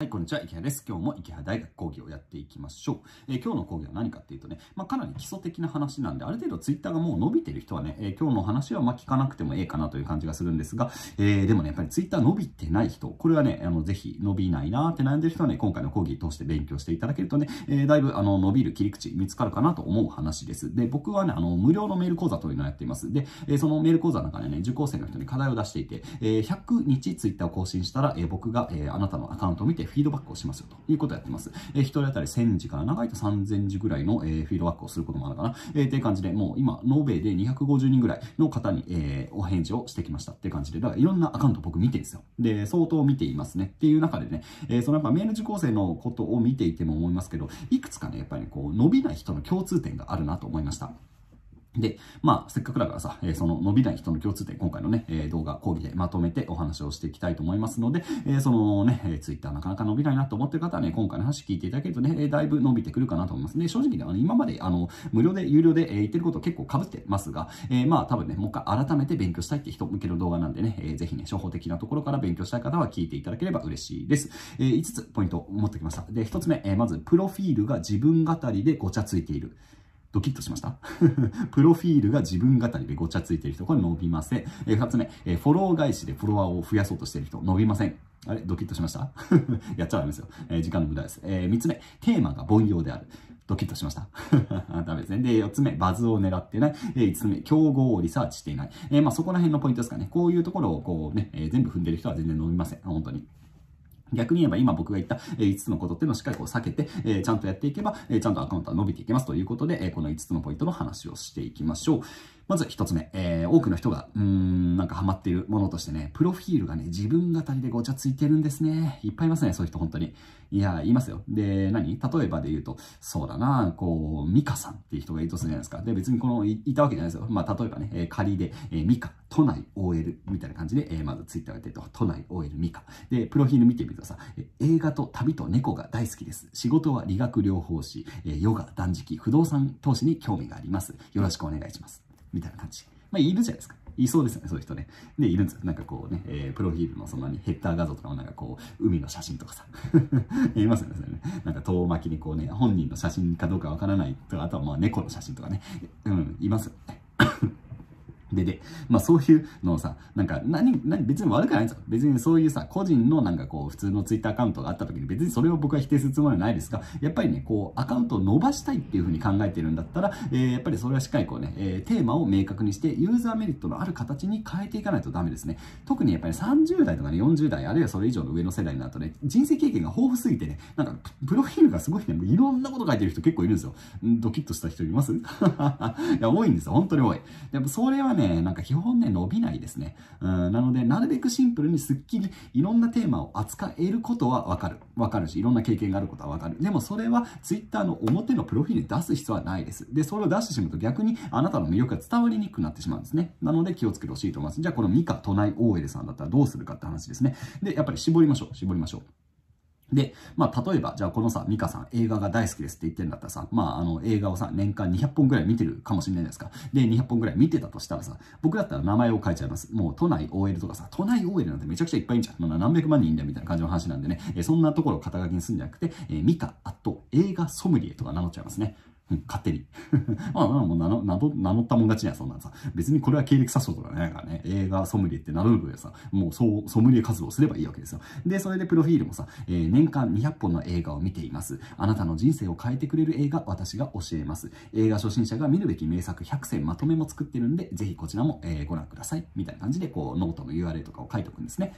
はい、こんにちは。池原です。今日も池原大学講義をやっていきましょう。えー、今日の講義は何かっていうとね、まあ、かなり基礎的な話なんで、ある程度ツイッターがもう伸びてる人はね、えー、今日の話はま聞かなくてもええかなという感じがするんですが、えー、でもね、やっぱりツイッター伸びてない人、これはね、あの、ぜひ伸びないなーって悩んでる人はね、今回の講義通して勉強していただけるとね、えだいぶあの、伸びる切り口見つかるかなと思う話です。で、僕はね、あの、無料のメール講座というのをやっています。で、えそのメール講座の中でね、受講生の人に課題を出していて、え100日ツイッターを更新したら、え僕が、えあなたのアカウントを見てフィードバックをしますよということをやってます。えー、1人当たり1000字から長いと3000字ぐらいの、えー、フィードバックをすることもあるかな。えー、っていう感じで、もう今、延べで250人ぐらいの方に、えー、お返事をしてきましたっていう感じで、だからいろんなアカウント僕見てるんですよ。で、相当見ていますね。っていう中でね、えー、そのやっぱメール受講生のことを見ていても思いますけど、いくつかね、やっぱり、こう、伸びない人の共通点があるなと思いました。で、まあ、せっかくだからさ、えー、その伸びない人の共通点、今回のね、えー、動画、講義でまとめてお話をしていきたいと思いますので、えー、そのね、えー、ツイッターなかなか伸びないなと思ってる方はね、今回の話聞いていただけるとね、えー、だいぶ伸びてくるかなと思います。で、正直ね、あの今まで、あの、無料で、有料で、えー、言ってること結構被ってますが、えー、まあ、多分ね、もう一回改めて勉強したいって人向けの動画なんでね、えー、ぜひね、初歩的なところから勉強したい方は聞いていただければ嬉しいです。えー、5つポイントを持ってきました。で、1つ目、えー、まず、プロフィールが自分語りでごちゃついている。ドキッとしました？プロフィールが自分語りでごちゃついてる人、これ伸びません。えー、二つ目、えー、フォロー返しでフォロワーを増やそうとしてる人、伸びません。あれ？ドキッとしました？やっちゃダメですよ。えー、時間の無駄です。えー、三つ目、テーマが凡庸である。ドキッとしました？ダメですね。で、四つ目、バズを狙ってない。え、五つ目、競合をリサーチしていない。え、まあそこら辺のポイントですかね。こういうところをこうね、え、全部踏んでる人は全然伸びません。本当に。逆に言えば今僕が言った5つのことっていうのをしっかりこう避けて、えちゃんとやっていけば、えちゃんとアカウントは伸びていけますということで、えこの5つのポイントの話をしていきましょう。まず一つ目、えー、多くの人が、うーん、なんかハマっているものとしてね、プロフィールがね、自分語りでごちゃついてるんですね。いっぱいいますね、そういう人、本当に。いや、いますよ。で、何？例えばで言うと、そうだな、こう、ミカさんっていう人がいるとするじゃないですか。で、別にこの、いいたわけじゃないですよ。まあ、例えばね、えー、仮で、えー、ミカ、都内 OL みたいな感じで、えー、まずツイッターがやってると、都内 OL ミカ。で、プロフィール見てみるとさ、えー、映画と旅と猫が大好きです。仕事は理学療法士、えー、ヨガ、断食、不動産投資に興味があります。よろしくお願いします。みたいな感じ。まあ、いるじゃないですか。いそうですよね、そういう人ね。で、いるんですよ。なんかこうね、えー、プロフィールのそんなにヘッダー画像とかもなんかこう、海の写真とかさ。いますよね、それね。なんか遠巻きにこうね、本人の写真かどうかわからないとか、あとはまあ猫の写真とかね。うん、いますよね。で、で、まあそういうのをさ、なんか何、何、別に悪くないんですよ。別にそういうさ、個人のなんかこう、普通のツイッターアカウントがあった時に別にそれを僕は否定するつもりはないですが、やっぱりね、こう、アカウントを伸ばしたいっていうふうに考えてるんだったら、えー、やっぱりそれはしっかりこうね、えー、テーマを明確にして、ユーザーメリットのある形に変えていかないとダメですね。特にやっぱり30代とかね、40代、あるいはそれ以上の上の世代になるとね、人生経験が豊富すぎてね、なんか、プロフィールがすごいね、いろんなこと書いてる人結構いるんですよ。ドキッとした人います？いや、多いんですよ。本当に多い。でもそれはね、ねなんか基本ね、伸びないですね。うん、なので、なるべくシンプルにすっきりいろんなテーマを扱えることはわかる。わかるし、いろんな経験があることはわかる。でもそれは Twitter の表のプロフィールに出す必要はないです。で、それを出してしまうと逆にあなたの魅力が伝わりにくくなってしまうんですね。なので気をつけてほしいと思います。じゃあこのミカ都内 OL さんだったらどうするかって話ですね。で、やっぱり絞りましょう。絞りましょう。で、まあ、例えば、じゃあこのさ、ミカさん、映画が大好きですって言ってるんだったらさ、まあ、あの、映画をさ、年間200本ぐらい見てるかもしれないですか。で、200本ぐらい見てたとしたらさ、僕だったら名前を変えちゃいます。もう、都内 OL とかさ、都内 OL なんてめちゃくちゃいっぱいいんじゃん。何百万人いんだよみたいな感じの話なんでね、えそんなところを肩書きにするんじゃなくて、えミカ、あと、映画ソムリエとか名乗っちゃいますね。勝手に。まあ、もう名乗名乗ったもん勝ちにはそんなんさ。別にこれは経歴詐称とかないからね。映画ソムリエって名乗る上でさ、もうそう、ソムリエ活動すればいいわけですよ。で、それでプロフィールもさ、えー、年間200本の映画を見ています。あなたの人生を変えてくれる映画、私が教えます。映画初心者が見るべき名作100選まとめも作ってるんで、ぜひこちらも、えー、ご覧ください。みたいな感じで、こう、ノートの URL とかを書いておくんですね。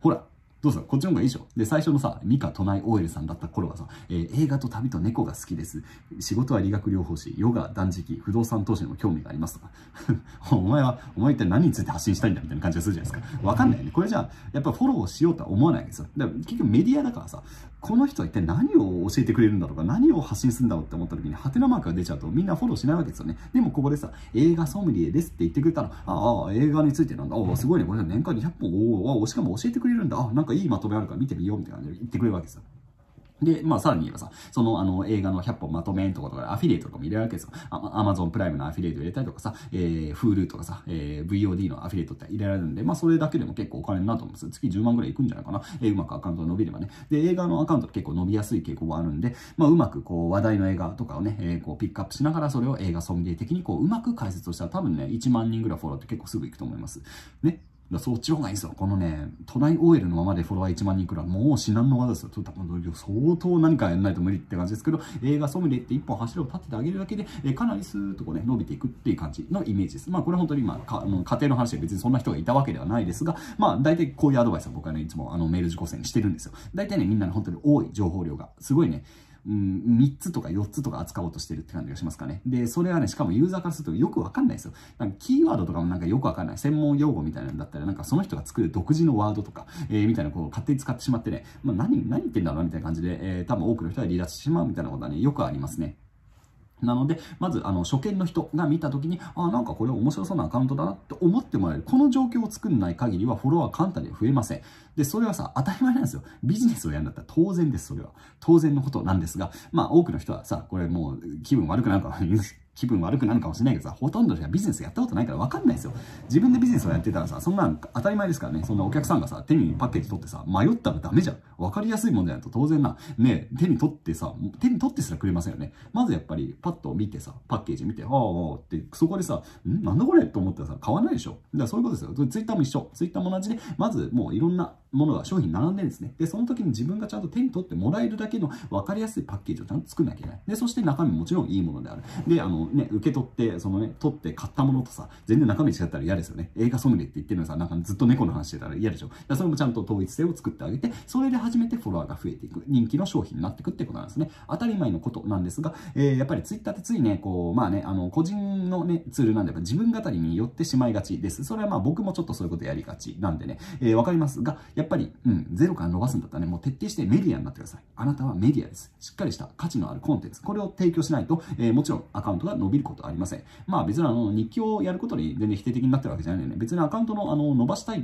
ほら、どうすかこっちの方がいいでしょで、最初のさ、ミカ都内 OL さんだった頃はさ、えー、映画と旅と猫が好きです。仕事は理学療法士、ヨガ、断食、不動産投資にも興味がありますとか。お前は、お前一体何について発信したいんだみたいな感じがするじゃないですか。わかんないよね。これじゃあ、やっぱフォローしようとは思わないわけですよ。だから結局メディアだからさ、この人は一体何を教えてくれるんだろうか、何を発信するんだろうって思った時に、ハテナマークが出ちゃうとみんなフォローしないわけですよね。でもここでさ、映画ソムリエですって言ってくれたら、ああ、映画についてなんだ。ああ、すごいね。これ年間200本、おお、しかも教えてくれるんだ。あなんかいいまとめあるから見てみようみたいな感じで言ってくれるわけですよ。で、まあ、さらに言えばさ、その、あの、映画の100本まとめんとかとかアフィリエイトとかも入れるわけですよ。アマゾンプライムのアフィリエイト入れたりとかさ、えー、Hulu とかさ、えー、VOD のアフィリエイトって入れられるんで、まあ、それだけでも結構お金になると思うんですよ月10万ぐらいいくんじゃないかな。えー、うまくアカウントが伸びればね。で、映画のアカウント結構伸びやすい傾向があるんで、まあ、うまくこう、話題の映画とかをね、えー、こう、ピックアップしながら、それを映画ソムリエ的にこう、うまく解説をしたら多分ね、1万人ぐらいフォローって結構すぐいくと思います。ね。だそっちの方がいいですよ。このね、都内 OL のままでフォロワー1万人いくら、もう至難の技ですよ。相当何かやらないと無理って感じですけど、映画ソムリエって一本柱を立ててあげるだけで、えかなりスーッとこうね、伸びていくっていう感じのイメージです。まあこれ本当にまあ、かあの家庭の話で別にそんな人がいたわけではないですが、まあ大体こういうアドバイスは僕はね、いつもあのメール受講生にしてるんですよ。大体ね、みんなね、本当に多い情報量が、すごいね、うん、3つとか4つとか扱おうとしてるって感じがしますかね。で、それはね、しかもユーザーからするとよくわかんないですよ。なんかキーワードとかもなんかよくわかんない。専門用語みたいなんだったら、なんかその人が作る独自のワードとか、えー、みたいなこう勝手に使ってしまってね、まあ、何、何言ってんだろうみたいな感じで、えー、多分多くの人は離脱してしまうみたいなことはね、よくありますね。なので、まず、あの、初見の人が見た時に、あ、なんかこれ面白そうなアカウントだなって思ってもらえる。この状況を作んない限りは、フォロワー簡単に増えません。で、それはさ、当たり前なんですよ。ビジネスをやるんだったら当然です、それは。当然のことなんですが、まあ、多くの人はさ、これもう気分悪くなるから気分悪くなるかもしれないけどさ、ほとんどの人はビジネスやったことないから分かんないですよ。自分でビジネスをやってたらさ、そんなん当たり前ですからね、そんなお客さんがさ、手にパッケージ取ってさ、迷ったらダメじゃん。分かりやすいもんじゃないと当然な、ね、手に取ってさ、手に取ってすらくれませんよね。まずやっぱりパッと見てさ、パッケージ見て、ああ、って、そこでさ、ん？なんだこれ？と思ったらさ、買わないでしょ。だからそういうことですよ。ツイッターも一緒。ツイッターも同じで、まずもういろんなものが商品並んでるんですね。で、その時に自分がちゃんと手に取ってもらえるだけの分かりやすいパッケージをちゃんと作んなきゃいけない。で、そして中身もちろんいいものである。で、あのね、受け取って、そのね、取って買ったものとさ、全然中身違ったら嫌ですよね。映画ソムリエって言ってるのさ、なんかずっと猫の話してたら嫌でしょ。それもちゃんと統一性を作ってあげて、それで初めてフォロワーが増えていく。人気の商品になっていくってことなんですね。当たり前のことなんですが、えー、やっぱりツイッターってついね、こう、まあね、あの、個人のね、ツールなんで、自分語りによってしまいがちです。それはまあ僕もちょっとそういうことやりがちなんでね、えー、わかりますが、やっぱり、うん、ゼロから伸ばすんだったらね、もう徹底してメディアになってください。あなたはメディアです。しっかりした価値のあるコンテンツ。これを提供しないと、えー、もちろんアカウントが伸びることはありません。まあ別にあの、日記をやることに全然否定的になってるわけじゃないよね。別にアカウントのあの、伸ばした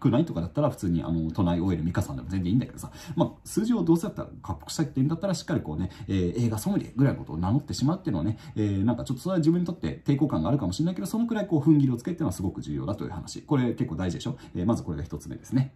くないとかだったら、普通にあの、都内 OL ミカさんでも全然いいんだけどさ、まあ数字をどうせだったら獲得したいって言うんだったら、しっかりこうね、えー、映画ソムリエぐらいのことを名乗ってしまうっていうのはね、えー、なんかちょっとそれは自分にとって抵抗感があるかもしれないけど、そのくらいこう、踏ん切りをつけるっていうのはすごく重要だという話。これ結構大事でしょ？えー、まずこれが一つ目ですね。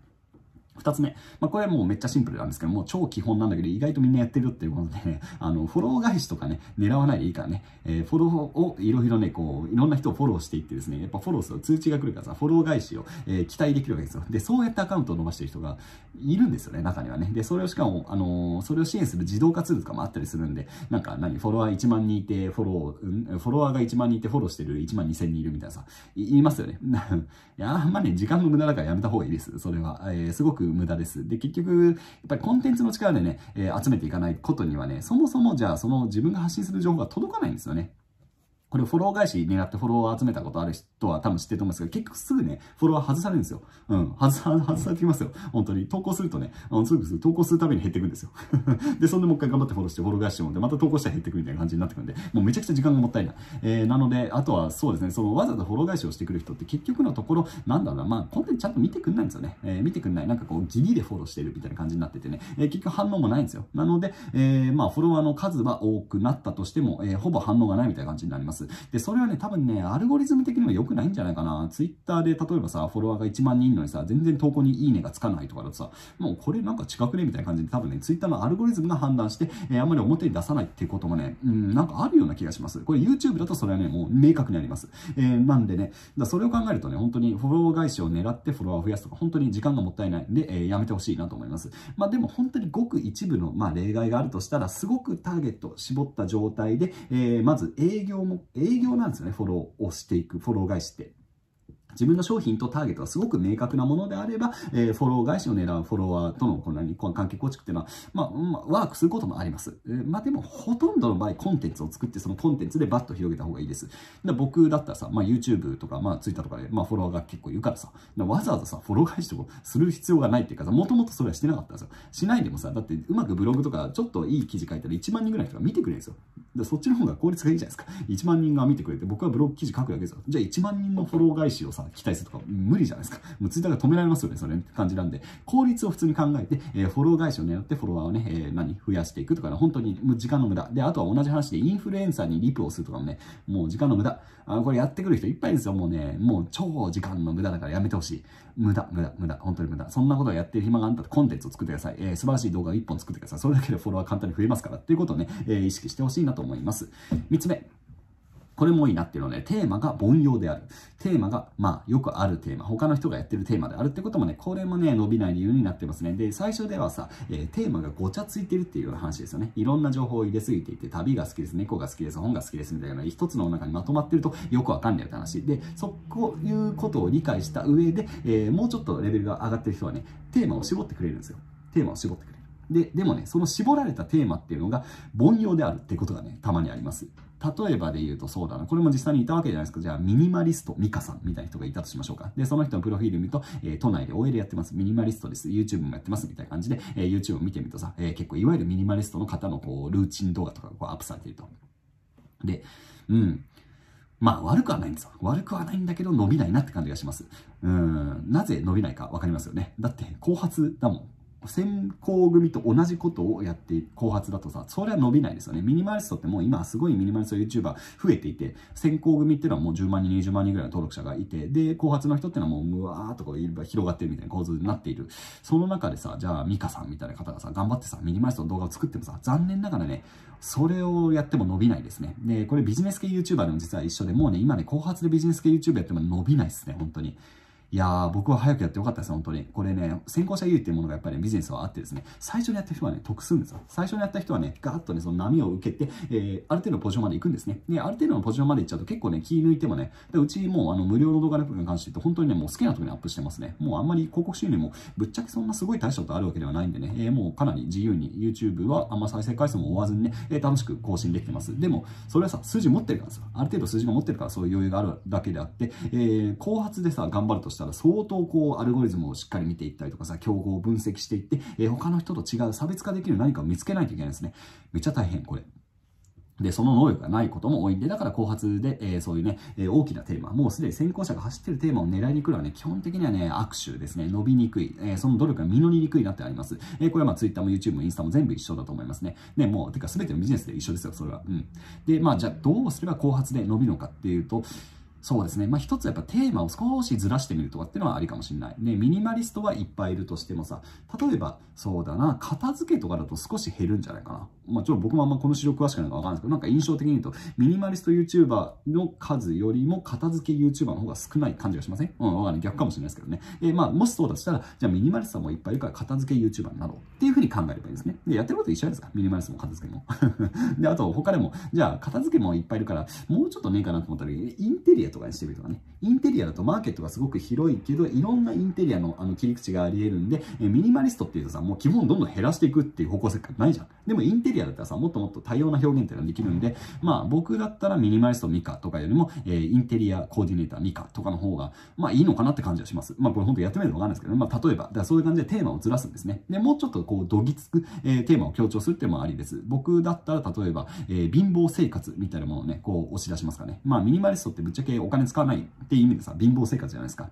二つ目。まあ、これはもうめっちゃシンプルなんですけども、超基本なんだけど、意外とみんなやってるっていうことでね、あの、フォロー返しとかね、狙わないでいいからね、えー、フォローをいろいろね、こう、いろんな人をフォローしていってですね、やっぱフォローする通知が来るからさ、フォロー返しを、えー、期待できるわけですよ。で、そうやってアカウントを伸ばしてる人がいるんですよね、中にはね。で、それをしかも、あのー、それを支援する自動化ツールとかもあったりするんで、なんか何、フォロワー1万人いて、フォロー、うん、フォロワーが1万人いてフォローしてる1万2千人いるみたいなさ、言いますよね。いや、まあね、時間の無駄だからやめた方がいいです。それは。えー、すごく無駄です。で、結局、やっぱりコンテンツの力でね、えー、集めていかないことにはね、そもそもじゃあその自分が発信する情報が届かないんですよね。これフォロー返し狙ってフォロワー集めたことある人は多分知ってると思うんですけど、結局すぐね、フォロワー外されるんですよ。うん。外さ、外されてきますよ。本当に。投稿するとね、あのすぐすぐ投稿するたびに減っていくんですよ。で、そんでもう一回頑張ってフォローして、フォロー返してもらって、また投稿したら減っていくみたいな感じになってくるんで、もうめちゃくちゃ時間がもったいない。えー、なので、あとはそうですね、そのわざわざフォロー返しをしてくる人って結局のところ、なんだろうな、まあ、コンテンツちゃんと見てくんないんですよね。えー、見てくんない。なんかこう、ギリでフォローしてるみたいな感じになっててね、えー、結局反応もないんですよ。なので、えー、まあ、フォロワーの数は多くなったとしても、えー、ほぼ反応がないみたいな感じになります。で、それはね、多分ね、アルゴリズム的には良くないんじゃないかな。ツイッターで例えばさ、フォロワーが1万人いるのにさ、全然投稿にいいねがつかないとかだとさ、もうこれなんか近くねみたいな感じで多分ね、ツイッターのアルゴリズムが判断して、えー、あんまり表に出さないっていうこともね、うん、なんかあるような気がします。これ YouTube だとそれはね、もう明確にあります。えー、なんでね、だそれを考えるとね、本当にフォロー返しを狙ってフォロワーを増やすとか、本当に時間がもったいないんで、えー、やめてほしいなと思います。まあでも本当にごく一部の、まあ例外があるとしたら、すごくターゲット絞った状態で、えー、まず営業も、営業なんですよね、フォローをしていく。フォロー返しって。自分の商品とターゲットがすごく明確なものであれば、えー、フォロー返しを狙うフォロワーとのこの関係構築っていうのは、まあ、まあ、ワークすることもあります。えー、まあでも、ほとんどの場合、コンテンツを作って、そのコンテンツでバッと広げた方がいいです。で僕だったらさ、まあ YouTube とか、まあ Twitter とかで、まあフォロワーが結構いるからさ、わざわざさ、フォロー返しとかする必要がないっていうかさ、もともとそれはしてなかったんですよ。しないでもさ、だってうまくブログとか、ちょっといい記事書いたら1万人ぐらいの人が見てくれるんですよ。でそっちの方が効率がいいじゃないですか。1万人が見てくれて、僕はブログ記事書くだけですよ。じゃあ1万人のフォロー返しをさ、さ、期待するとか無理じゃないですか。もうツイッターが止められますよね、それって感じなんで、効率を普通に考えて、えー、フォロー返しを狙ってフォロワーをね、えー、何、増やしていくとかね、本当に時間の無駄。で、あとは同じ話でインフルエンサーにリプをするとかもね、もう時間の無駄。あこれやってくる人いっぱいですよ、もうね、もう超時間の無駄だからやめてほしい。無駄、無駄、無駄、本当に無駄。そんなことをやってる暇があったらコンテンツを作ってください。えー、素晴らしい動画を1本作ってください。それだけでフォロワー簡単に増えますから。っていうことをね、えー、意識してほしいなと思います。3つ目。これもいいなっていうのはね、テーマが凡庸である。テーマが、まあ、よくあるテーマ。他の人がやってるテーマであるってこともね、これもね、伸びない理由になってますね。で、最初ではさ、えー、テーマがごちゃついてるっていうような話ですよね。いろんな情報を入れすぎていて、旅が好きです、猫が好きです、本が好きですみたいな、一つの中にまとまってるとよくわかんないって話。で、そういうことを理解した上で、えー、もうちょっとレベルが上がってる人はね、テーマを絞ってくれるんですよ。テーマを絞ってくれる。で、でもね、その絞られたテーマっていうのが凡庸であるってことがね、たまにあります。例えばで言うとそうだな。これも実際にいたわけじゃないですか。じゃあ、ミニマリスト、ミカさんみたいな人がいたとしましょうか。で、その人のプロフィール見ると、えー、都内で OL やってます。ミニマリストです。YouTube もやってます。みたいな感じで、えー、YouTube を見てみるとさ、えー、結構いわゆるミニマリストの方のこう、ルーチン動画とかがこうアップされていると。で、うん。まあ悪くはないんですよ。悪くはないんだけど伸びないなって感じがします。うん。なぜ伸びないかわかりますよね。だって後発だもん。先行組と同じことをやって後発だとさ、それは伸びないですよね。ミニマリストってもう今すごいミニマリスト YouTuber 増えていて、先行組っていうのはもう10万人、20万人ぐらいの登録者がいて、で、後発の人っていうのはもうむわーっとこう広がってるみたいな構図になっている。その中でさ、じゃあミカさんみたいな方がさ、頑張ってさ、ミニマリストの動画を作ってもさ、残念ながらね、それをやっても伸びないですね。で、これビジネス系 YouTuber でも実は一緒で、もうね、今ね、後発でビジネス系 YouTuber やっても伸びないですね、本当に。いやー、僕は早くやってよかったです、本当に。これね、先行者優位っていうものがやっぱり、ね、ビジネスはあってですね、最初にやった人はね、得するんですよ。最初にやった人はね、ガーッとね、その波を受けて、えー、ある程度のポジションまで行くんですね。で、ある程度のポジションまで行っちゃうと結構ね、気抜いてもね、でうちもうあの無料の動画に関して言うと、本当にね、もう好きな時にアップしてますね。もうあんまり広告収入もぶっちゃけそんなすごい大したことあるわけではないんでね、えー、もうかなり自由に YouTube はあんま再生回数も追わずにね、えー、楽しく更新できてます。でも、それはさ、数字持ってるからですよ。ある程度数字が持ってるからそういう余裕があるだけであって、えー、後発でさ、頑張るとしたら相当こう、アルゴリズムをしっかり見ていったりとかさ、競合を分析していって、えー、他の人と違う差別化できる何かを見つけないといけないですね。めっちゃ大変、これ。で、その能力がないことも多いんで、だから後発で、えー、そういうね、えー、大きなテーマ、もうすでに先行者が走ってるテーマを狙いに来るのはね、基本的にはね、握手ですね、伸びにくい、えー、その努力が実りにくいなってあります。えこれはまあ Twitter も YouTube もインスタも全部一緒だと思いますね。で、もう、てか全てのビジネスで一緒ですよ、それは。うん。で、まあじゃあどうすれば後発で伸びるのかっていうと、そうですね。まあ、一つやっぱテーマを少しずらしてみるとかっていうのはありかもしれない。ね、ミニマリストはいっぱいいるとしてもさ、例えば、そうだな、片付けとかだと少し減るんじゃないかな。まあ、ちょっと僕もあんまこの資料詳しくないかわかんないですけど、なんか印象的に言うと、ミニマリスト YouTuber の数よりも片付け YouTuber の方が少ない感じがしません？うん、わかんない。逆かもしれないですけどね。えー、まあ、もしそうだとしたら、じゃあミニマリストもいっぱいいるから片付け YouTuber になろうっていうふうに考えればいいですね。で、やってること一緒ですか？ミニマリストも片付けも。で、あと他でも、じゃあ片付けもいっぱいいるから、もうちょっとねえかなと思ったら、インテリアとかにしてみるとかね。インテリアだとマーケットがすごく広いけど、いろんなインテリアのあの切り口があり得るんで、えミニマリストっていうとさ、もう基本どんどん減らしていくっていう方向性がないじゃん。でもインテリアだったらさ、もっともっと多様な表現っていうのができるんで、まあ僕だったらミニマリストミカとかよりも、えー、インテリアコーディネーターミカとかの方が、まあいいのかなって感じはします。まあこれ本当やってみるとわかんないですけどね。まあ例えば、だそういう感じでテーマをずらすんですね。で、もうちょっとこう、どぎつく、えー、テーマを強調するっていうのもありです。僕だったら例えば、えー、貧乏生活みたいなものをね、こう押し出しますかね。まあミニマリストってぶっちゃけお金使わないっていう意味でさ、貧乏生活じゃないですか。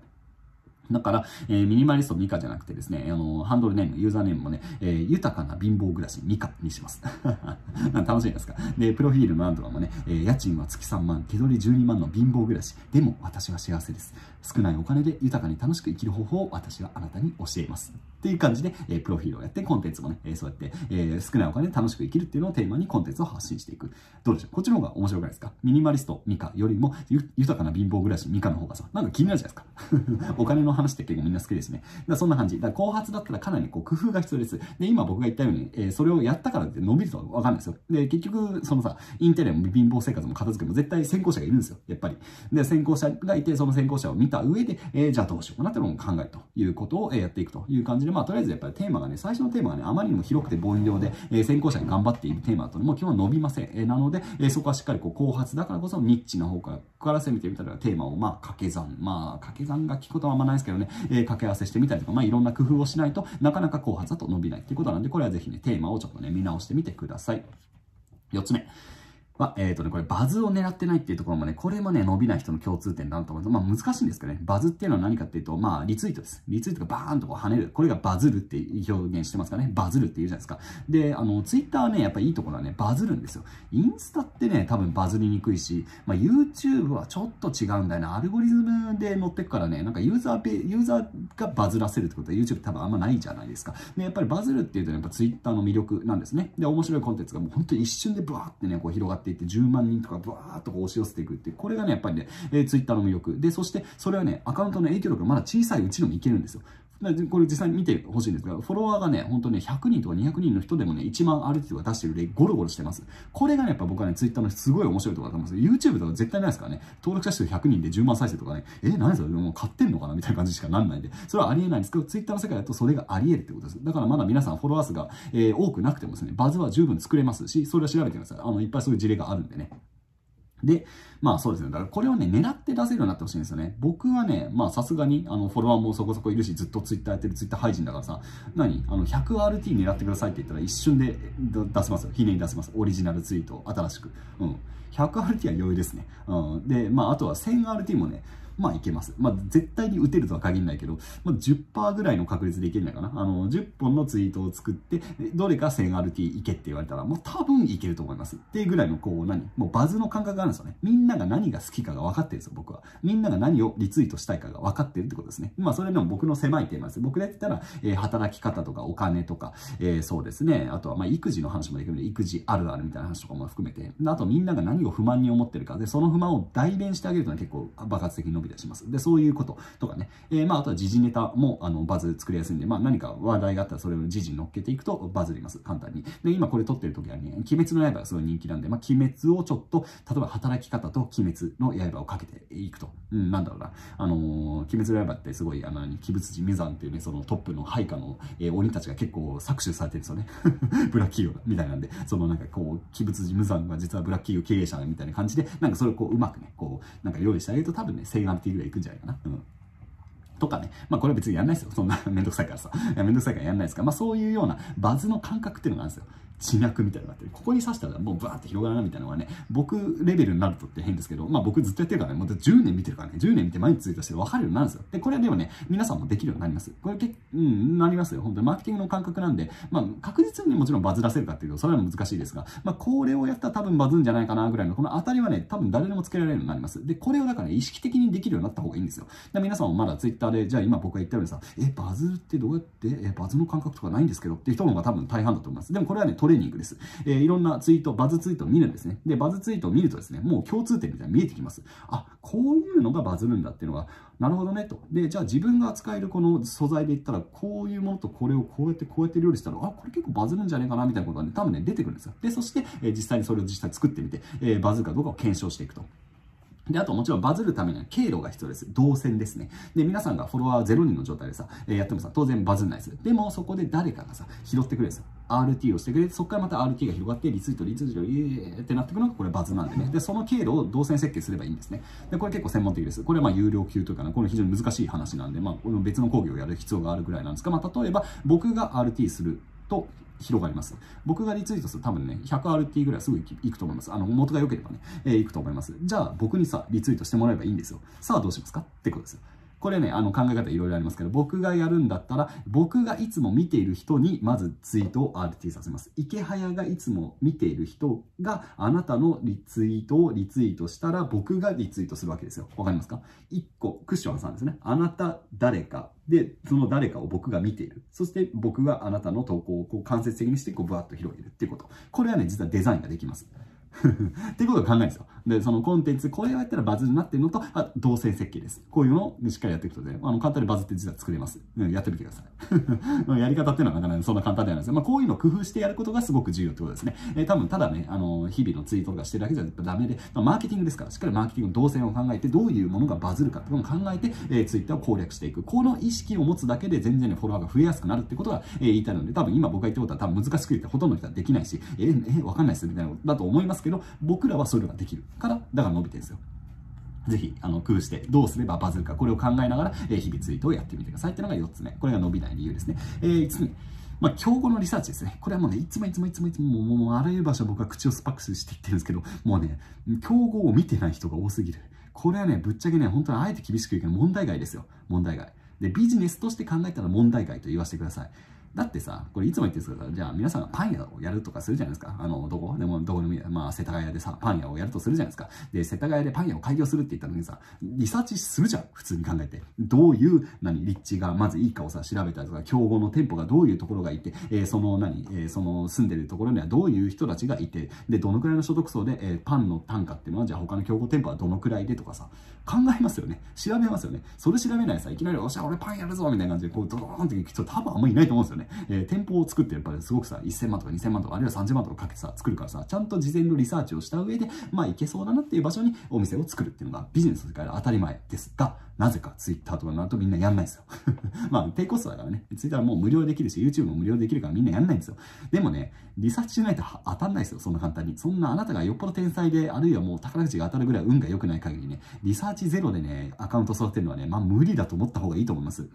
だから、えー、ミニマリストミカじゃなくてですね、あの、ハンドルネーム、ユーザーネームもね、えー、豊かな貧乏暮らしミカにします。楽しいですか？で、プロフィールのアンドラもね、えー、家賃は月3万、手取り12万の貧乏暮らし。でも、私は幸せです。少ないお金で豊かに楽しく生きる方法を私はあなたに教えます。っていう感じで、えー、プロフィールをやって、コンテンツもね、えー、そうやって、えー、少ないお金で楽しく生きるっていうのをテーマにコンテンツを発信していく。どうでしょう？こっちの方が面白くないですか？ミニマリストミカよりも、豊かな貧乏暮らしミカの方がさ、なんか気になるじゃないですか。お金の話って結構みんな好きですね。だそんな感じ。だ後発だったらかなりこう工夫が必要です。で、今僕が言ったように、えー、それをやったからって伸びるとはわかんないですよ。で、結局、そのさ、インテリアも貧乏生活も片付けも絶対先行者がいるんですよ。やっぱり。で、先行者がいて、その先行者を見た上で、えー、じゃあどうしようかなってのを考えるということをやっていくという感じで、まあ、とりあえずやっぱりテーマがね、最初のテーマがね、あまりにも広くて凡庸で、えー、先行者に頑張っているテーマだと、もう基本伸びません。えー、なので、えー、そこはしっかりこう後発だからこそニッチな方からから攻めてみたらテーマをまあ掛け算、まあ掛け算が聞くことはあんまないですけどね、えー、掛け合わせしてみたりとか、まあいろんな工夫をしないとなかなか後発だと伸びないっていうことなんで、これはぜひね、テーマをちょっとね、見直してみてください。4つ目。まあ、えっ、ー、とね、これバズを狙ってないっていうところもね、これもね、伸びない人の共通点だなと思います。まあ、難しいんですけどね、バズっていうのは何かっていうと、まあ、リツイートです。リツイートがバーンとこう跳ねる。これがバズるって表現してますかね、バズるって言うじゃないですか。で、あの、ツイッターはね、やっぱりいいところはね、バズるんですよ。インスタってね、多分バズりにくいし、まあ、YouTube はちょっと違うんだよな。アルゴリズムで乗ってくからね、なんかユーザー、ユーザーがバズらせるってことは YouTube 多分あんまないじゃないですか。で、やっぱりバズるっていうと、ね、やっぱツイッターの魅力なんですね。で、面白いコンテンツがもう本当に一瞬でブワーってね、こう広がっていって、10万人とかバーっとこう押し寄せていくって、これがね、やっぱりね、えー、ツイッターの魅力。で、そしてそれはね、アカウントの影響力がまだ小さいうちでもいけるんですよ。これ実際に見てほしいんですが、フォロワーがね、本当ね、100人とか200人の人でもね、1万ある程度出してる例、ゴロゴロしてます。これがね、やっぱ僕はね、ツイッターのすごい面白いところだと思います。YouTube とか絶対ないですからね、登録者数100人で10万再生とかね、え、何それ？もう買ってんのかな？みたいな感じしかなんないんで、それはありえないんですけど、ツイッターの世界だとそれがあり得るってことです。だからまだ皆さんフォロワー数が、えー、多くなくてもですね、バズは十分作れますし、それは調べてください。あの、いっぱいそういう事例があるんでね。で、まあそうですね。だからこれをね、狙って出せるようになってほしいんですよね。僕はね、まあさすがに、あの、フォロワーもそこそこいるし、ずっとツイッターやってるツイッター配信だからさ、何？あの、100RT 狙ってくださいって言ったら一瞬で出せますよ。ひねり出せます。オリジナルツイート、新しく。うん。100RT は余裕ですね。うん。で、まああとは 1000RT もね、まあいけます。まあ絶対に打てるとは限らないけど、まあ、10%ぐらいの確率でいけるんじゃないかな。あの、10本のツイートを作って、どれか 1000RT いけって言われたら、もう多分いけると思います。っていうぐらいの、こう、何？もうバズの感覚があるんですよね。みんなが何が好きかが分かってるんですよ、僕は。みんなが何をリツイートしたいかが分かってるってことですね。まあそれでも僕の狭いテーマです。僕で言ったら、えー、働き方とかお金とか、えー、そうですね。あとは、まあ育児の話もできるので、育児あるあるみたいな話とかも含めて、あとみんなが何を不満に思ってるかで、その不満を代弁してあげると、ね、結構爆発的に伸びたりします。で、そういうこととかね、えー、まあ、あとは時事ネタもあのバズ作りやすいんで、まあ、何か話題があったらそれを時事に乗っけていくとバズります、簡単に。で、今これ撮ってる時はね、鬼滅の刃がすごい人気なんで、まあ、鬼滅をちょっと、例えば働き方と鬼滅の刃をかけていくと。うん、なんだろうな。あのー、鬼滅の刃ってすごい、あの、鬼仏寺無惨っていうね、そのトップの配下の、えー、鬼たちが結構搾取されてるんですよね。ブラック企業みたいなんで、そのなんかこう、鬼仏寺無惨が実はブラック企業経営者みたいな感じで、なんかそれをこう、うまくね、こう、なんか用意してあげると多分ね、1000アンティぐらいいくんじゃないかな。うんとかね。まあこれは別にやんないですよ。そんな めんどくさいからさ。いやめんどくさいからやんないですから。まあそういうようなバズの感覚っていうのがあるんですよ。地脈みたいなって、ここに刺したらもうバーって広がるなみたいなのがね、僕レベルになるとって変ですけど、まあ僕ずっとやってるからね、もう10年見てるからね、10年見て毎日ツイートして分かるようになるんですよ。で、これはでもね、皆さんもできるようになります。これけ、うん、なりますよ。本当にマーケティングの感覚なんで、まあ確実にもちろんバズらせるかっていうと、それは難しいですが、まあこれをやったら多分バズるんじゃないかなぐらいの、この当たりはね、多分誰でもつけられるようになります。で、これをだからね、意識的にできるようになった方がいいんですよ。で皆さんもまだツイッターで、じゃあ今僕が言ったようにさ、え、バズってどうやって、え、バズの感覚とかないんですけどっていう人の方が多分大半だと思います。でもこれはね、トレーニングです。えー、いろんなツイート、バズツイートを見るんですね。で、バズツイートを見るとですね、もう共通点みたいなの見えてきます。あ、こういうのがバズるんだっていうのが、なるほどねと。で、じゃあ自分が扱えるこの素材で言ったら、こういうものとこれをこうやってこうやって料理したら、あ、これ結構バズるんじゃないかなみたいなことがね、多分ね、出てくるんですよ。で、そして、えー、実際にそれを実際作ってみて、えー、バズるかどうかを検証していくと。で、あともちろんバズるためには経路が必要です。動線ですね。で、皆さんがフォロワー0人の状態でさ、えー、やってもさ、当然バズんないです。でも、そこで誰かがさ、拾ってくれるんですよ。RT をしてくれて、そこからまた RT が広がって、リツイート、リツイート、イーってなってくるのがこれバズなんでね。で、その経路を動線設計すればいいんですね。で、これ結構専門的です。これはまあ有料級というかな、これ非常に難しい話なんで、まあ、別の講義をやる必要があるぐらいなんですが、まあ、例えば僕が RT すると、広がります。僕がリツイートすると多分ね、100RT ぐらいすぐ行くと思います。あの、元が良ければね、えー、行くと思います。じゃあ、僕にさ、リツイートしてもらえばいいんですよ。さあ、どうしますか？ってことですよ。これね、あの考え方いろいろありますけど、僕がやるんだったら、僕がいつも見ている人にまずツイートを RT させます。池早がいつも見ている人があなたのリツイートをリツイートしたら、僕がリツイートするわけですよ。わかりますか ?1 個、クッションさんですね。あなた、誰か。で、その誰かを僕が見ている。そして僕があなたの投稿をこう間接的にして、こう、ブワッと広げるっていうこと。これはね、実はデザインができます。っていうことを考えるんですよ。で、そのコンテンツ、これをやったらバズになってるのと、あ動線設計です。こういうのをしっかりやっていくとね、あの、簡単にバズって実は作れます。うん、やってみてください。やり方っていうのはなかなかそんな簡単ではないですまあ、こういうのを工夫してやることがすごく重要ってことですね。えー、多分、ただね、あの、日々のツイートとかしてるだけじゃダメで、まあ、マーケティングですから、しっかりマーケティングの動線を考えて、どういうものがバズるかっていうのを考えて、えー、ツイッターを攻略していく。この意識を持つだけで全然ね、フォロワーが増えやすくなるってことが、えー、言いたいので、多分今僕が言ったことは多分難しく言ってほとんどの人はできないし、えー、えー、わかんないですみたいなことだと思いますけど、僕らはそういうのができるから、だから伸びてるんですよ。ぜひ、あの、工夫して、どうすればバズるか、これを考えながら、えー、日々ツイートをやってみてくださいっていうのが4つ目。これが伸びない理由ですね。えー、5つ目。まあ、競合のリサーチですね。これはもうね、いつもいつもいつもいつも、もう、もうあらゆる場所僕は口をスパックスしていってるんですけど、もうね、競合を見てない人が多すぎる。これはね、ぶっちゃけね、本当にあえて厳しく言うけど、問題外ですよ。問題外。で、ビジネスとして考えたら問題外と言わせてください。だってさ、これいつも言ってるんですけど、じゃあ皆さんがパン屋をやるとかするじゃないですか。あの、どこ？でも、どこでもいい。まあ、世田谷でさ、パン屋をやるとするじゃないですか。で、世田谷でパン屋を開業するって言ったのにさ、リサーチするじゃん。普通に考えて。どういう、何、立地がまずいいかをさ、調べたりとか、競合の店舗がどういうところがいて、えー、その何、えー、その住んでるところにはどういう人たちがいて、で、どのくらいの所得層で、えー、パンの単価っていうのは、じゃあ他の競合店舗はどのくらいでとかさ、考えますよね。調べますよね。それ調べないさ、いきなり、おっしゃ、俺パンやるぞみたいな感じで、こう、ドーンって行く人多分あんまりいないと思うんですよね。えー、店舗を作ってやっぱりすごくさ、1000万とか2000万とか、あるいは30万とかかけてさ、作るからさ、ちゃんと事前のリサーチをした上で、まあ、いけそうだなっていう場所にお店を作るっていうのがビジネスの世界で当たり前ですが、なぜか Twitter とかになるとみんなやんないんですよ。まあ、低コストだからね。Twitter もう無料できるし、YouTube も無料できるからみんなやんないんですよ。でもね、リサーチしないと当たんないですよ、そんな簡単に。そんなあなたがよっぽど天才で、あるいはもう宝くじが当たるぐらい運が良くない限りね、リサーチゼロでね、アカウント育てるのはね、まあ無理だと思った方がいいと思います。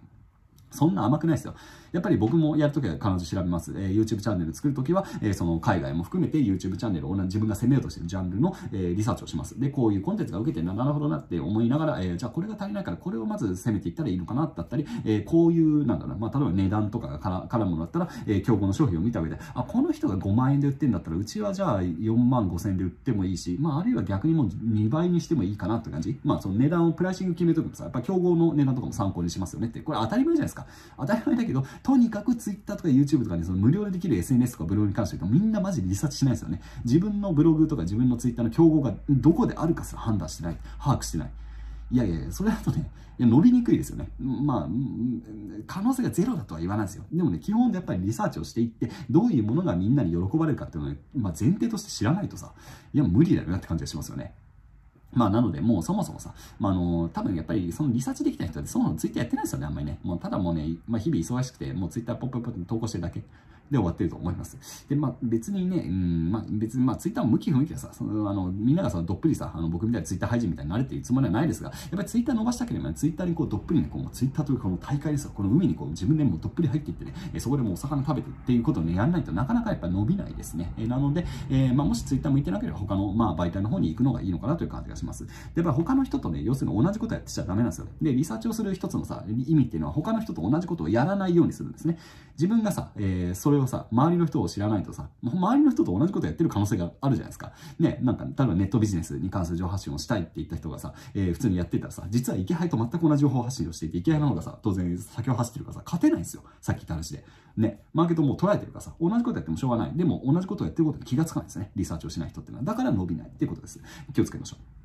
そんな甘くないですよ。やっぱり僕もやるときは必ず調べます。えー、YouTube チャンネル作るときは、えー、その海外も含めて YouTube チャンネルを自分が攻めようとしてるジャンルの、えー、リサーチをします。で、こういうコンテンツが受けてな、るほどなって思いながら、えー、じゃあこれが足りないからこれをまず攻めていったらいいのかなだったり、えー、こういう、なんだろうまあ、例えば値段とかが絡むのだったら、えー、競合の商品を見た上で、あ、この人が5万円で売ってるんだったら、うちはじゃあ4万5千円で売ってもいいし、まあ、あるいは逆にもう2倍にしてもいいかなって感じ。まあ、その値段をプライシング決めときもさ、やっぱ競合の値段とかも参考にしますよねって。これ当たり前じゃないですか。当たり前だけど、とにかく Twitter とか YouTube とかにその無料でできる SNS とかブログに関して言うとみんなマジリサーチしないですよね。自分のブログとか自分の Twitter の競合がどこであるかすら判断してない、把握してない。いやいやそれだとね、いや伸びにくいですよね。まあ、可能性がゼロだとは言わないですよ。でもね、基本でやっぱりリサーチをしていって、どういうものがみんなに喜ばれるかっていうのをね、まあ、前提として知らないとさ、いや、無理だよなって感じがしますよね。まあ、なので、もうそもそもさ、まあ、あの、多分やっぱりそのリサーチできた人ってそもそもツイッターやってないですよね、あんまりね。もうただもうね、まあ、日々忙しくて、もうツイッターポップポップ投稿してるだけ。で終わってると思います。で、まあ別にね、うん、まあ別にまあツイッターも向き不向きはさ、そのあのみんながそのどっぷりさ、あの僕みたいなツイッター配信みたいになれているつもりはないですが、やっぱりツイッター伸ばしたければね、ツイッターにこうどっぷりね、こうツイッターというこの大会ですよ、この海にこう自分でもどっぷり入っていってね、そこでもうお魚食べてっていうことをね、やらないとなかなかやっぱ伸びないですね。えなので、えー、まあもしツイッター向いてなければ他のまあ媒体の方に行くのがいいのかなという感じがします。で、やっぱ他の人とね、要するに同じことやってちゃダメなんですよ。で、リサーチをする一つのさ、意味っていうのは他の人と同じことをやらないようにするんですね。自分がさ、えー、それをさ、周りの人を知らないとさ、周りの人と同じことやってる可能性があるじゃないですか。ね、なんか、例えばネットビジネスに関する情報発信をしたいって言った人がさ、えー、普通にやってたらさ、実は池杯と全く同じ情報発信をしていて、池杯の方がさ、当然先を走ってるからさ、勝てないんですよ。さっき言った話で。ね、マーケットも捉えてるからさ、同じことやってもしょうがない。でも、同じことをやってることに気がつかないですね。リサーチをしない人ってのは。だから伸びないっていうことです。気をつけましょう。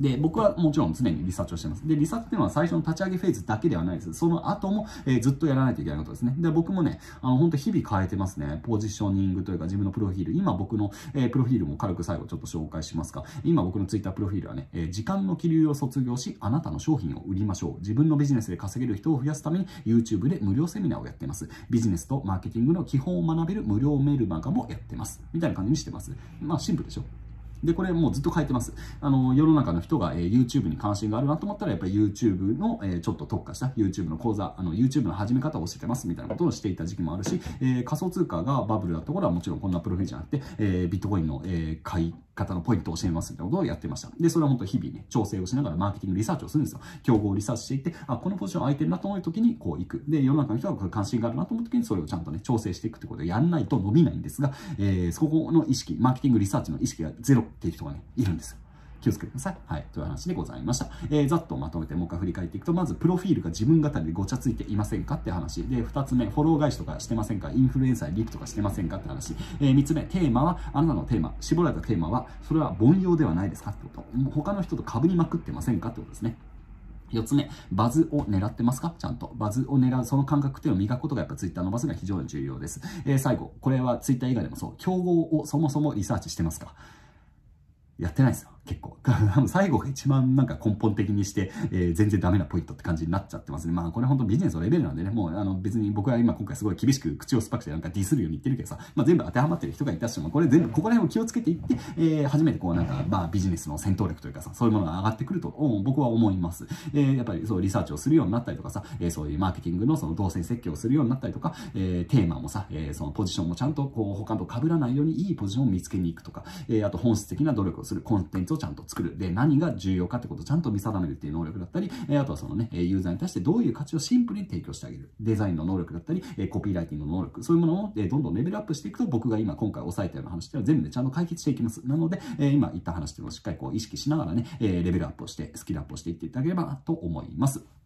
で、僕はもちろん常にリサーチをしてます。で、リサーチっていうのは最初の立ち上げフェーズだけではないです。その後も、えー、ずっとやらないといけないことですね。で、僕もね、あの、本当日々変えてますね。ポジショニングというか自分のプロフィール。今僕の、えー、プロフィールも軽く最後ちょっと紹介しますが、今僕のツイッタープロフィールはね、えー、時間の気流を卒業し、あなたの商品を売りましょう。自分のビジネスで稼げる人を増やすために YouTube で無料セミナーをやってます。ビジネスとマーケティングの基本を学べる無料メールマガもやってます。みたいな感じにしてます。まあシンプルでしょで、これもうずっと書いてます。あの、世の中の人が、えー、YouTube に関心があるなと思ったら、やっぱり YouTube の、えー、ちょっと特化した YouTube の講座、あの、YouTube の始め方を教えてますみたいなことをしていた時期もあるし、えー、仮想通貨がバブルだった頃はもちろんこんなプロフィールじゃなくて、えー、ビットコインの、えー、買い方のポイントを教えますみたいなことをやってました。で、それは本当日々ね、調整をしながらマーケティングリサーチをするんですよ。競合をリサーチしていって、あ、このポジション空いてるなと思う時にこう行く。で、世の中の人が関心があるなと思う時にそれをちゃんとね、調整していくってことをやんないと伸びないんですが、えー、そこの意識、マーケティングリサーチの意識がゼロっていう人がね、いるんですよ。気をつけてください。はい。という話でございました。えー、ざっとまとめてもう一回振り返っていくと、まず、プロフィールが自分語りでごちゃついていませんかって話。で、二つ目、フォロー返しとかしてませんか？インフルエンサーリプとかしてませんかって話。えー、三つ目、テーマは、あなたのテーマ、絞られたテーマは、それは凡庸ではないですかってこと。他の人と被りまくってませんかってことですね。4つ目、バズを狙ってますか？ちゃんと。バズを狙う、その感覚っていうのを磨くことがやっぱツイッターのバズが非常に重要です。えー、最後、これはツイッター以外でもそう、競合をそもそもリサーチしてますか？やってないですよ。結構。最後が一番なんか根本的にして、えー、全然ダメなポイントって感じになっちゃってますね。まあこれ本当ビジネスのレベルなんでね、もうあの別に僕は今今回すごい厳しく口を酸っぱくしてなんかディスるように言ってるけどさ、まあ全部当てはまってる人がいたしても、これ全部ここら辺を気をつけていって、えー、初めてこうなんか、まあビジネスの戦闘力というかさ、そういうものが上がってくると僕は思います。えー、やっぱりそうリサーチをするようになったりとかさ、えー、そういうマーケティングのその動線設計をするようになったりとか、えー、テーマもさ、えー、そのポジションもちゃんとこう他と被らないようにいいポジションを見つけに行くとか、えー、あと本質的な努力をする、コンテンツをちゃんと作る。で、何が重要かってことをちゃんと見定めるっていう能力だったり、えあとはそのね、ユーザーに対してどういう価値をシンプルに提供してあげる。デザインの能力だったり、えコピーライティングの能力、そういうものをえどんどんレベルアップしていくと、僕が今今回押さえたような話っていうのは全部でちゃんと解決していきます。なので、え今言った話っていうのをしっかりこう意識しながらね、えレベルアップをして、スキルアップをしていっていただければと思います。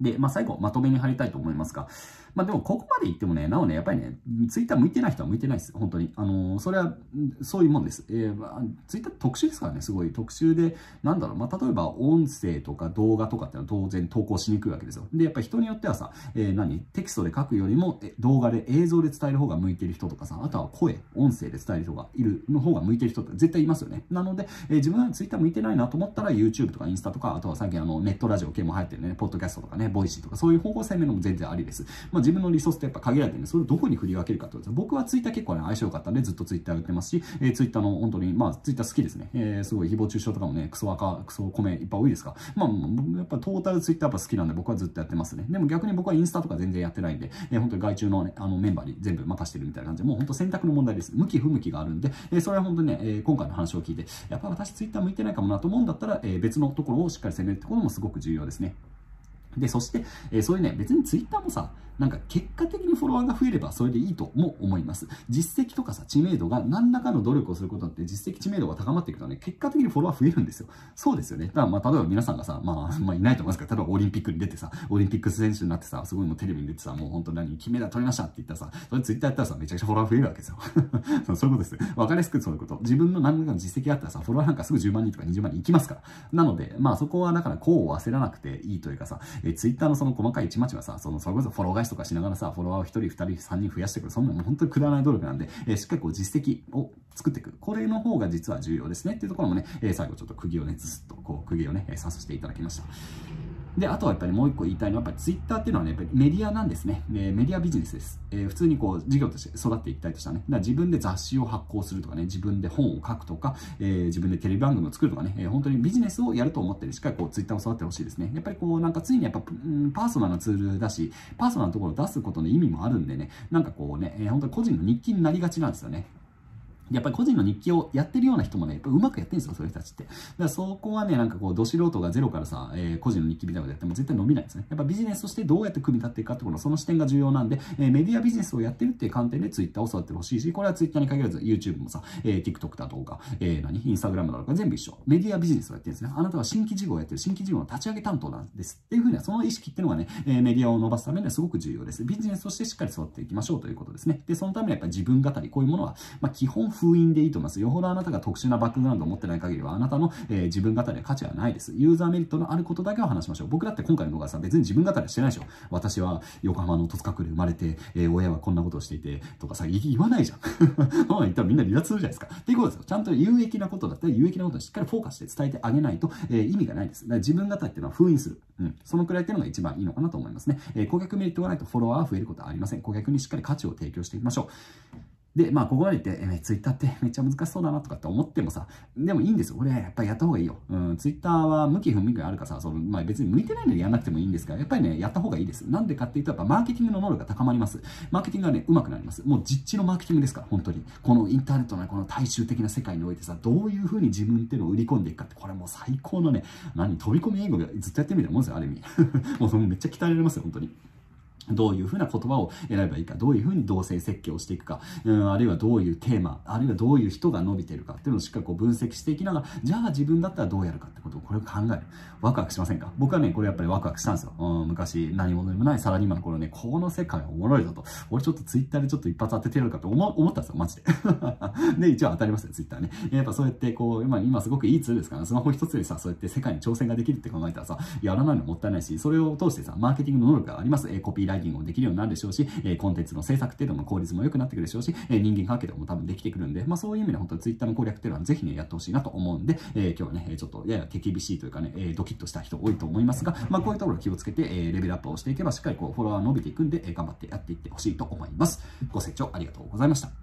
で、まあ、最後、まとめに貼りたいと思いますが、まあでもここまで言ってもね、なおね、やっぱりね、ツイッター向いてない人は向いてないです。本当に。あのー、それは、そういうもんです。えー、まあ、ツイッター特殊ですからね、すごい特殊で、なんだろう、まあ例えば音声とか動画とかってのは当然投稿しにくいわけですよ。で、やっぱり人によってはさ、えー、何？テキストで書くよりも、動画で映像で伝える方が向いてる人とかさ、あとは声、音声で伝える人がいるの方が向いてる人って絶対いますよね。なので、えー、自分はツイッター向いてないなと思ったら YouTube とかインスタとか、あとは最近あのネットラジオ系も流行ってるね、ポッドキャストとかね、 Voicy とかそういう方向性面のも全然ありです。まあ自分のリソースってやっぱ限られてるんで、それをどこに振り分けるかってことです。僕はツイッター結構ね、相性良かったんで、ずっとツイッターやってますし、えー、ツイッターの本当に、まあ、ツイッター好きですね。えー、すごい誹謗中傷とかもね、クソ垢、クソコメいっぱい多いですがまあ、やっぱトータルツイッターやっぱ好きなんで、僕はずっとやってますね。でも逆に僕はインスタとか全然やってないんで、えー、本当に外注のね、あのメンバーに全部任してるみたいな感じで、もう本当選択の問題です。向き不向きがあるんで、えー、それは本当にね、えー、今回の話を聞いて、やっぱ私ツイッター向いてないかもなと思うんだったら、えー、別のところをしっかり攻めるってこともすごく重要ですね。で、そして、えー、そういうね、別にツイッターもさ、なんか結果的にフォロワーが増えればそれでいいとも思います。実績とかさ、知名度が何らかの努力をすることって実績知名度が高まっていくとね、結果的にフォロワー増えるんですよ。そうですよね。だからまあ、例えば皆さんがさ、まあ、まあ、いないと思いますけど、例えばオリンピックに出てさ、オリンピック選手になってさ、すごいもうテレビに出てさ、もう本当に何、金メダル取りましたって言ったらさ、それツイッターやったらさ、めちゃくちゃフォロワー増えるわけですよ。そういうことです。わかりやすくそういうこと。自分の何らかの実績があったらさ、フォロワーなんかすぐ10万人とか20万人いきますから。なので、まあそこはだからこう焦らなくていいというかさ、えツイッターのその細かい一町はさ、その、それこそフォロー返しとかしながらさ、フォロワーを1人、2人、3人増やしてくる。そんなの本当にくだらない努力なんで、えー、しっかりこう実績を作っていく。これの方が実は重要ですね。っていうところもね、えー、最後ちょっと釘をね、ずっとこう、釘をね、刺させていただきました。で、あとはやっぱりもう一個言いたいのは、やっぱりツイッターっていうのはね、やっぱりメディアなんですね。でメディアビジネスです。え、普通にこう、事業として育っていきたいとしたらね、だから自分で雑誌を発行するとかね、自分で本を書くとか、え、自分でテレビ番組を作るとかね、え、本当にビジネスをやると思ってるしっかりこう、ツイッターを育ってほしいですね。やっぱりこう、なんかついにやっぱ、パーソナルなツールだし、パーソナルなところを出すことの意味もあるんでね、なんかこうね、え、本当に個人の日記になりがちなんですよね。やっぱり個人の日記をやってるような人もね、やっぱうまくやってるんですよ、そういう人たちって。だからそこはね、なんかこう、ど素人がゼロからさ、えー、個人の日記みたいなことやっても絶対伸びないですね。やっぱビジネスとしてどうやって組み立っていくかってこと、その視点が重要なんで、えー、メディアビジネスをやってるっていう観点で Twitter を育ってほしいし、これは Twitter に限らず YouTube もさ、えー、TikTok だとか、えー、何 ?Instagram だとか全部一緒。メディアビジネスをやってるんですね。あなたは新規事業をやってる、新規事業の立ち上げ担当なんです。っていうふうにはその意識っていうのがね、えー、メディアを伸ばすためにはすごく重要です。ビジネスとしてしっかり育っていきましょうということですね。で、そのためにはやっぱり自分語り、こういうものは、まあ基本封印でいいと思います。。よほどあなたが特殊なバックグラウンドを持ってない限りは、あなたの、えー、自分語りは価値はないです。ユーザーメリットのあることだけを話しましょう。僕だって今回の動画さ、別に自分語りしてないでしょ。私は横浜の戸塚区で生まれて、えー、親はこんなことをしていて、とかさ、言わないじゃん。そう言ったらみんな離脱するじゃないですか。っていうことですよ。ちゃんと有益なことだったら有益なことをしっかりフォーカスして伝えてあげないと、えー、意味がないです。だから自分語りっていうのは封印する。うん。そのくらいっていうのが一番いいのかなと思いますね。え、顧客メリットがないとフォロワーは増えることはありません。顧客にしっかり価値を提供していきましょう。で、まあ、ここまで言って、え、ツイッターって めっちゃ難しそうだなとかって思ってもさ、でもいいんですよ。これ、やっぱりやった方がいいよ。うん、ツイッターは向き不向きがあるかさ、その、まあ別に向いてないのにやらなくてもいいんですが、やっぱりね、やった方がいいです。なんでかっていうと、やっぱマーケティングの能力が高まります。マーケティングがね、上手くなります。もう実地のマーケティングですから、本当に。このインターネットのこの大衆的な世界においてさ、どういう風に自分っていうのを売り込んでいくかって、これもう最高のね、何、飛び込み英語でずっとやってみたいなもんですよ、ある意味。もうめっちゃ鍛えられますよ、本当に。どういうふうな言葉を選べばいいか、どういうふうに動線設計をしていくか、うん、あるいはどういうテーマ、あるいはどういう人が伸びているかっていうのをしっかりこう分析していきながら、じゃあ自分だったらどうやるかってことをこれを考える。ワクワクしませんか？僕はね、これやっぱりワクワクしたんですよ。うん、昔何者でもないサラリーマンの頃ね、この世界おもろいぞと。俺ちょっとツイッターでちょっと一発当ててやるかと思思ったんですよ、マジで。で、一応当たりますよ、ツイッターね。やっぱそうやってこう、今今すごくいいツールですから、スマホ一つでさ、そうやって世界に挑戦ができるって考えたらさ、やらないのもったいないし、それを通してさ、マーケティングの能力があります。えコピーライティングもできるようになるでしょうし、えコンテンツの制作っていうのの効率も良くなってくるでしょうし、え人間関係とかも多分できてくるんで、まあそういう意味で本当にツイッターの攻略っていうのはぜひね、やってほしいなと思うんで、え今日はね、ちょっとやや手厳しいというかね、えドキッとした人多いと思いますが、まあこういうところ気をつけて、えレベルアップをしていけば、しっかりこうフォロワー伸びていくんで、え頑張ってやっていってほしいと思います。ご清聴ありがとうございました。